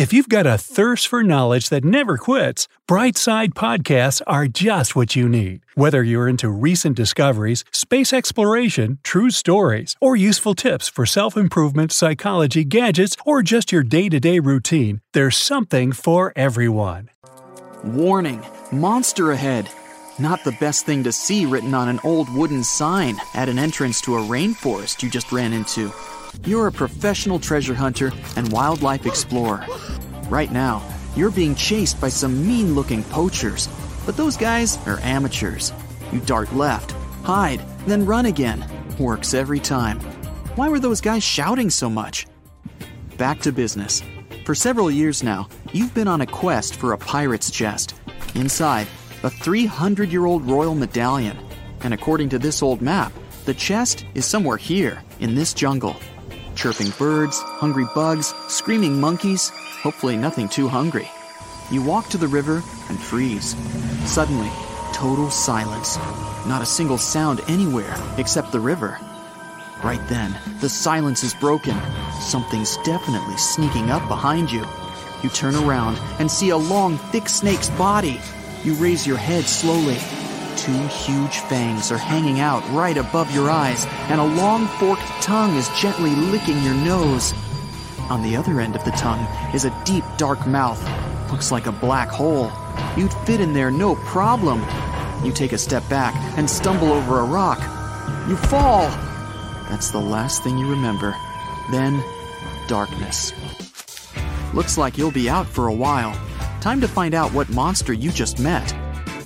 If you've got a thirst for knowledge that never quits, Brightside podcasts are just what you need. Whether you're into recent discoveries, space exploration, true stories, or useful tips for self improvement, psychology, gadgets, or just your day to day routine, there's something for everyone. Warning Monster ahead! Not the best thing to see written on an old wooden sign at an entrance to a rainforest you just ran into. You're a professional treasure hunter and wildlife explorer. Right now, you're being chased by some mean looking poachers, but those guys are amateurs. You dart left, hide, then run again. Works every time. Why were those guys shouting so much? Back to business. For several years now, you've been on a quest for a pirate's chest. Inside, a 300 year old royal medallion. And according to this old map, the chest is somewhere here, in this jungle. Chirping birds, hungry bugs, screaming monkeys, hopefully nothing too hungry. You walk to the river and freeze. Suddenly, total silence. Not a single sound anywhere except the river. Right then, the silence is broken. Something's definitely sneaking up behind you. You turn around and see a long, thick snake's body. You raise your head slowly. Two huge fangs are hanging out right above your eyes, and a long forked tongue is gently licking your nose. On the other end of the tongue is a deep, dark mouth. Looks like a black hole. You'd fit in there no problem. You take a step back and stumble over a rock. You fall. That's the last thing you remember. Then, darkness. Looks like you'll be out for a while. Time to find out what monster you just met.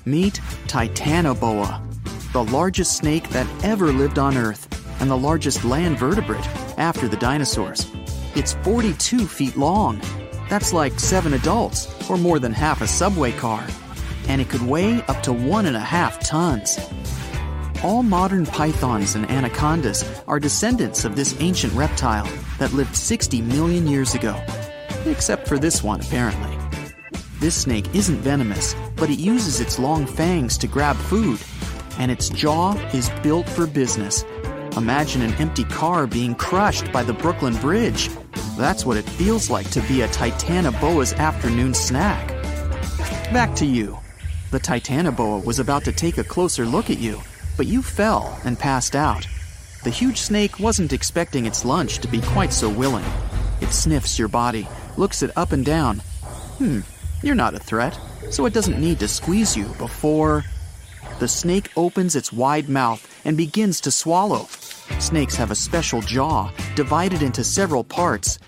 Meet Titanoboa, the largest snake that ever lived on Earth, and the largest land vertebrate after the dinosaurs. It's 42 feet long. That's like seven adults, or more than half a subway car. And it could weigh up to one and a half tons. All modern pythons and anacondas are descendants of this ancient reptile that lived 60 million years ago. Except for this one, apparently. This snake isn't venomous, but it uses its long fangs to grab food. And its jaw is built for business. Imagine an empty car being crushed by the Brooklyn Bridge. That's what it feels like to be a Titanoboa's afternoon snack. Back to you. The Titanoboa was about to take a closer look at you, but you fell and passed out. The huge snake wasn't expecting its lunch to be quite so willing. It sniffs your body, looks it up and down. Hmm, you're not a threat, so it doesn't need to squeeze you before. The snake opens its wide mouth and begins to swallow. Snakes have a special jaw, divided into several parts.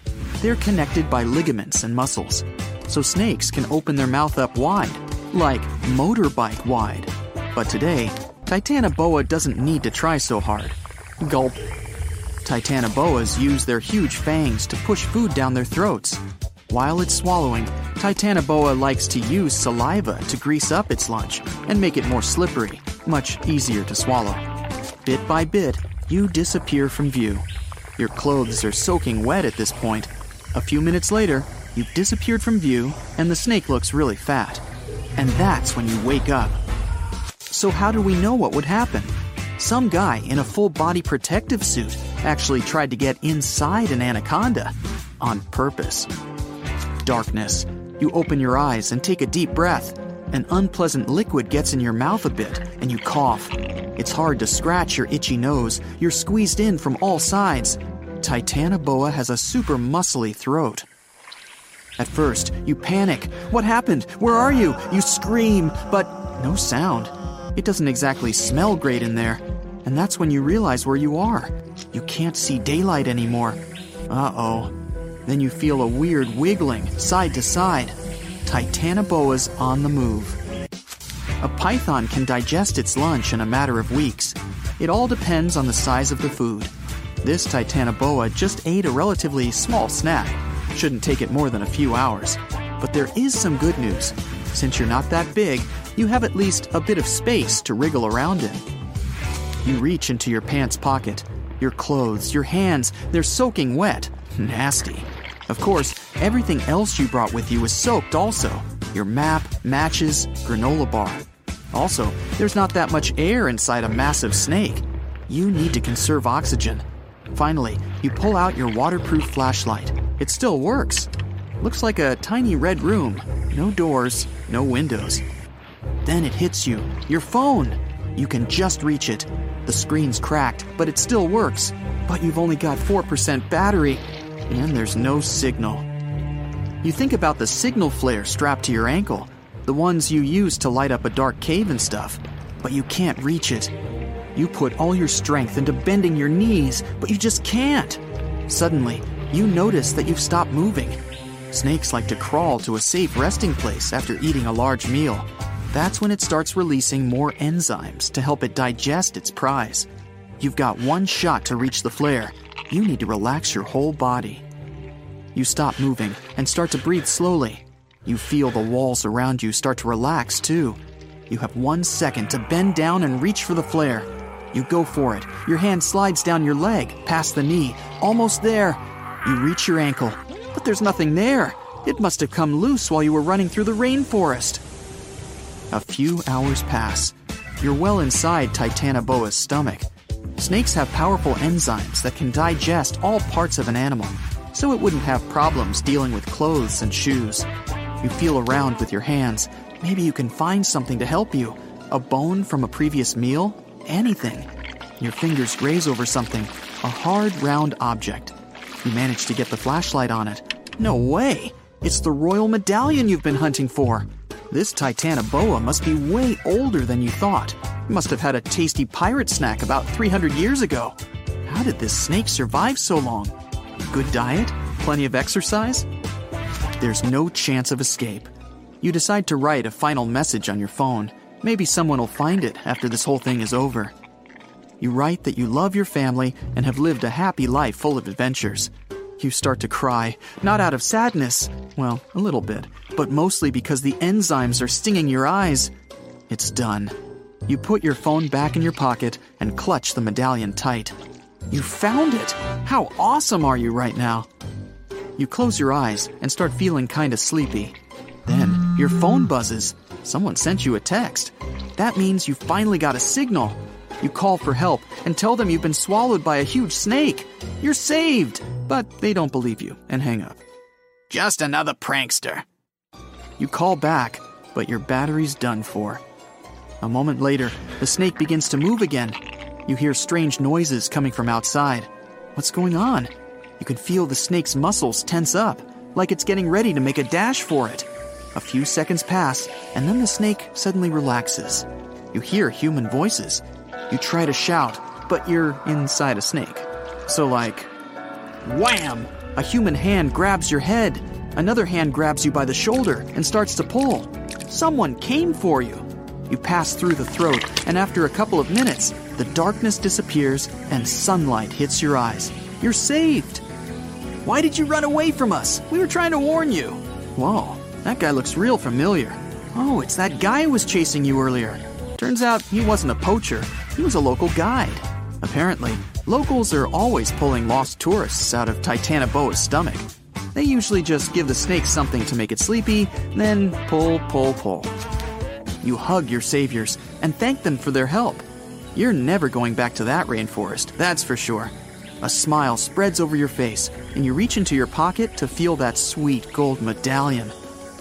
They're connected by ligaments and muscles, so snakes can open their mouth up wide, like motorbike wide. But today, Titanoboa doesn't need to try so hard. Gulp. Titanoboas use their huge fangs to push food down their throats. While it's swallowing, Titanoboa likes to use saliva to grease up its lunch and make it more slippery, much easier to swallow. Bit by bit, you disappear from view. Your clothes are soaking wet at this point. A few minutes later, you've disappeared from view, and the snake looks really fat. And that's when you wake up. So, how do we know what would happen? Some guy in a full body protective suit actually tried to get inside an anaconda on purpose. Darkness. You open your eyes and take a deep breath. An unpleasant liquid gets in your mouth a bit, and you cough. It's hard to scratch your itchy nose. You're squeezed in from all sides. Titanoboa has a super muscly throat. At first, you panic. What happened? Where are you? You scream, but no sound. It doesn't exactly smell great in there. And that's when you realize where you are. You can't see daylight anymore. Uh oh. Then you feel a weird wiggling side to side. Titanoboa's on the move. A python can digest its lunch in a matter of weeks. It all depends on the size of the food. This Titanoboa just ate a relatively small snack. Shouldn't take it more than a few hours. But there is some good news. Since you're not that big, you have at least a bit of space to wriggle around in. You reach into your pants pocket. Your clothes, your hands, they're soaking wet. Nasty. Of course, everything else you brought with you is soaked also your map, matches, granola bar. Also, there's not that much air inside a massive snake. You need to conserve oxygen. Finally, you pull out your waterproof flashlight. It still works. Looks like a tiny red room. No doors, no windows. Then it hits you your phone. You can just reach it. The screen's cracked, but it still works. But you've only got 4% battery, and there's no signal. You think about the signal flare strapped to your ankle, the ones you use to light up a dark cave and stuff, but you can't reach it. You put all your strength into bending your knees, but you just can't. Suddenly, you notice that you've stopped moving. Snakes like to crawl to a safe resting place after eating a large meal. That's when it starts releasing more enzymes to help it digest its prize. You've got one shot to reach the flare. You need to relax your whole body. You stop moving and start to breathe slowly. You feel the walls around you start to relax too. You have one second to bend down and reach for the flare. You go for it. Your hand slides down your leg, past the knee, almost there. You reach your ankle, but there's nothing there. It must have come loose while you were running through the rainforest. A few hours pass. You're well inside Titanoboa's stomach. Snakes have powerful enzymes that can digest all parts of an animal, so it wouldn't have problems dealing with clothes and shoes. You feel around with your hands. Maybe you can find something to help you. A bone from a previous meal? Anything. Your fingers graze over something, a hard, round object. You manage to get the flashlight on it. No way! It's the royal medallion you've been hunting for. This Titanoboa must be way older than you thought. It must have had a tasty pirate snack about 300 years ago. How did this snake survive so long? Good diet? Plenty of exercise? There's no chance of escape. You decide to write a final message on your phone. Maybe someone will find it after this whole thing is over. You write that you love your family and have lived a happy life full of adventures. You start to cry, not out of sadness, well, a little bit, but mostly because the enzymes are stinging your eyes. It's done. You put your phone back in your pocket and clutch the medallion tight. You found it! How awesome are you right now? You close your eyes and start feeling kinda sleepy. Then your phone buzzes. Someone sent you a text. That means you finally got a signal. You call for help and tell them you've been swallowed by a huge snake. You're saved! But they don't believe you and hang up. Just another prankster. You call back, but your battery's done for. A moment later, the snake begins to move again. You hear strange noises coming from outside. What's going on? You can feel the snake's muscles tense up, like it's getting ready to make a dash for it. A few seconds pass, and then the snake suddenly relaxes. You hear human voices. You try to shout, but you're inside a snake. So, like, wham! A human hand grabs your head. Another hand grabs you by the shoulder and starts to pull. Someone came for you. You pass through the throat, and after a couple of minutes, the darkness disappears and sunlight hits your eyes. You're saved. Why did you run away from us? We were trying to warn you. Whoa, that guy looks real familiar. Oh, it's that guy who was chasing you earlier. Turns out he wasn't a poacher, he was a local guide. Apparently, locals are always pulling lost tourists out of Titanoboa's stomach. They usually just give the snake something to make it sleepy, then pull, pull, pull. You hug your saviors and thank them for their help. You're never going back to that rainforest, that's for sure. A smile spreads over your face, and you reach into your pocket to feel that sweet gold medallion.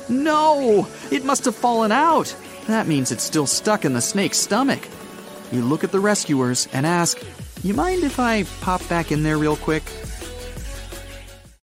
No! It must have fallen out! That means it's still stuck in the snake's stomach. You look at the rescuers and ask, You mind if I pop back in there real quick?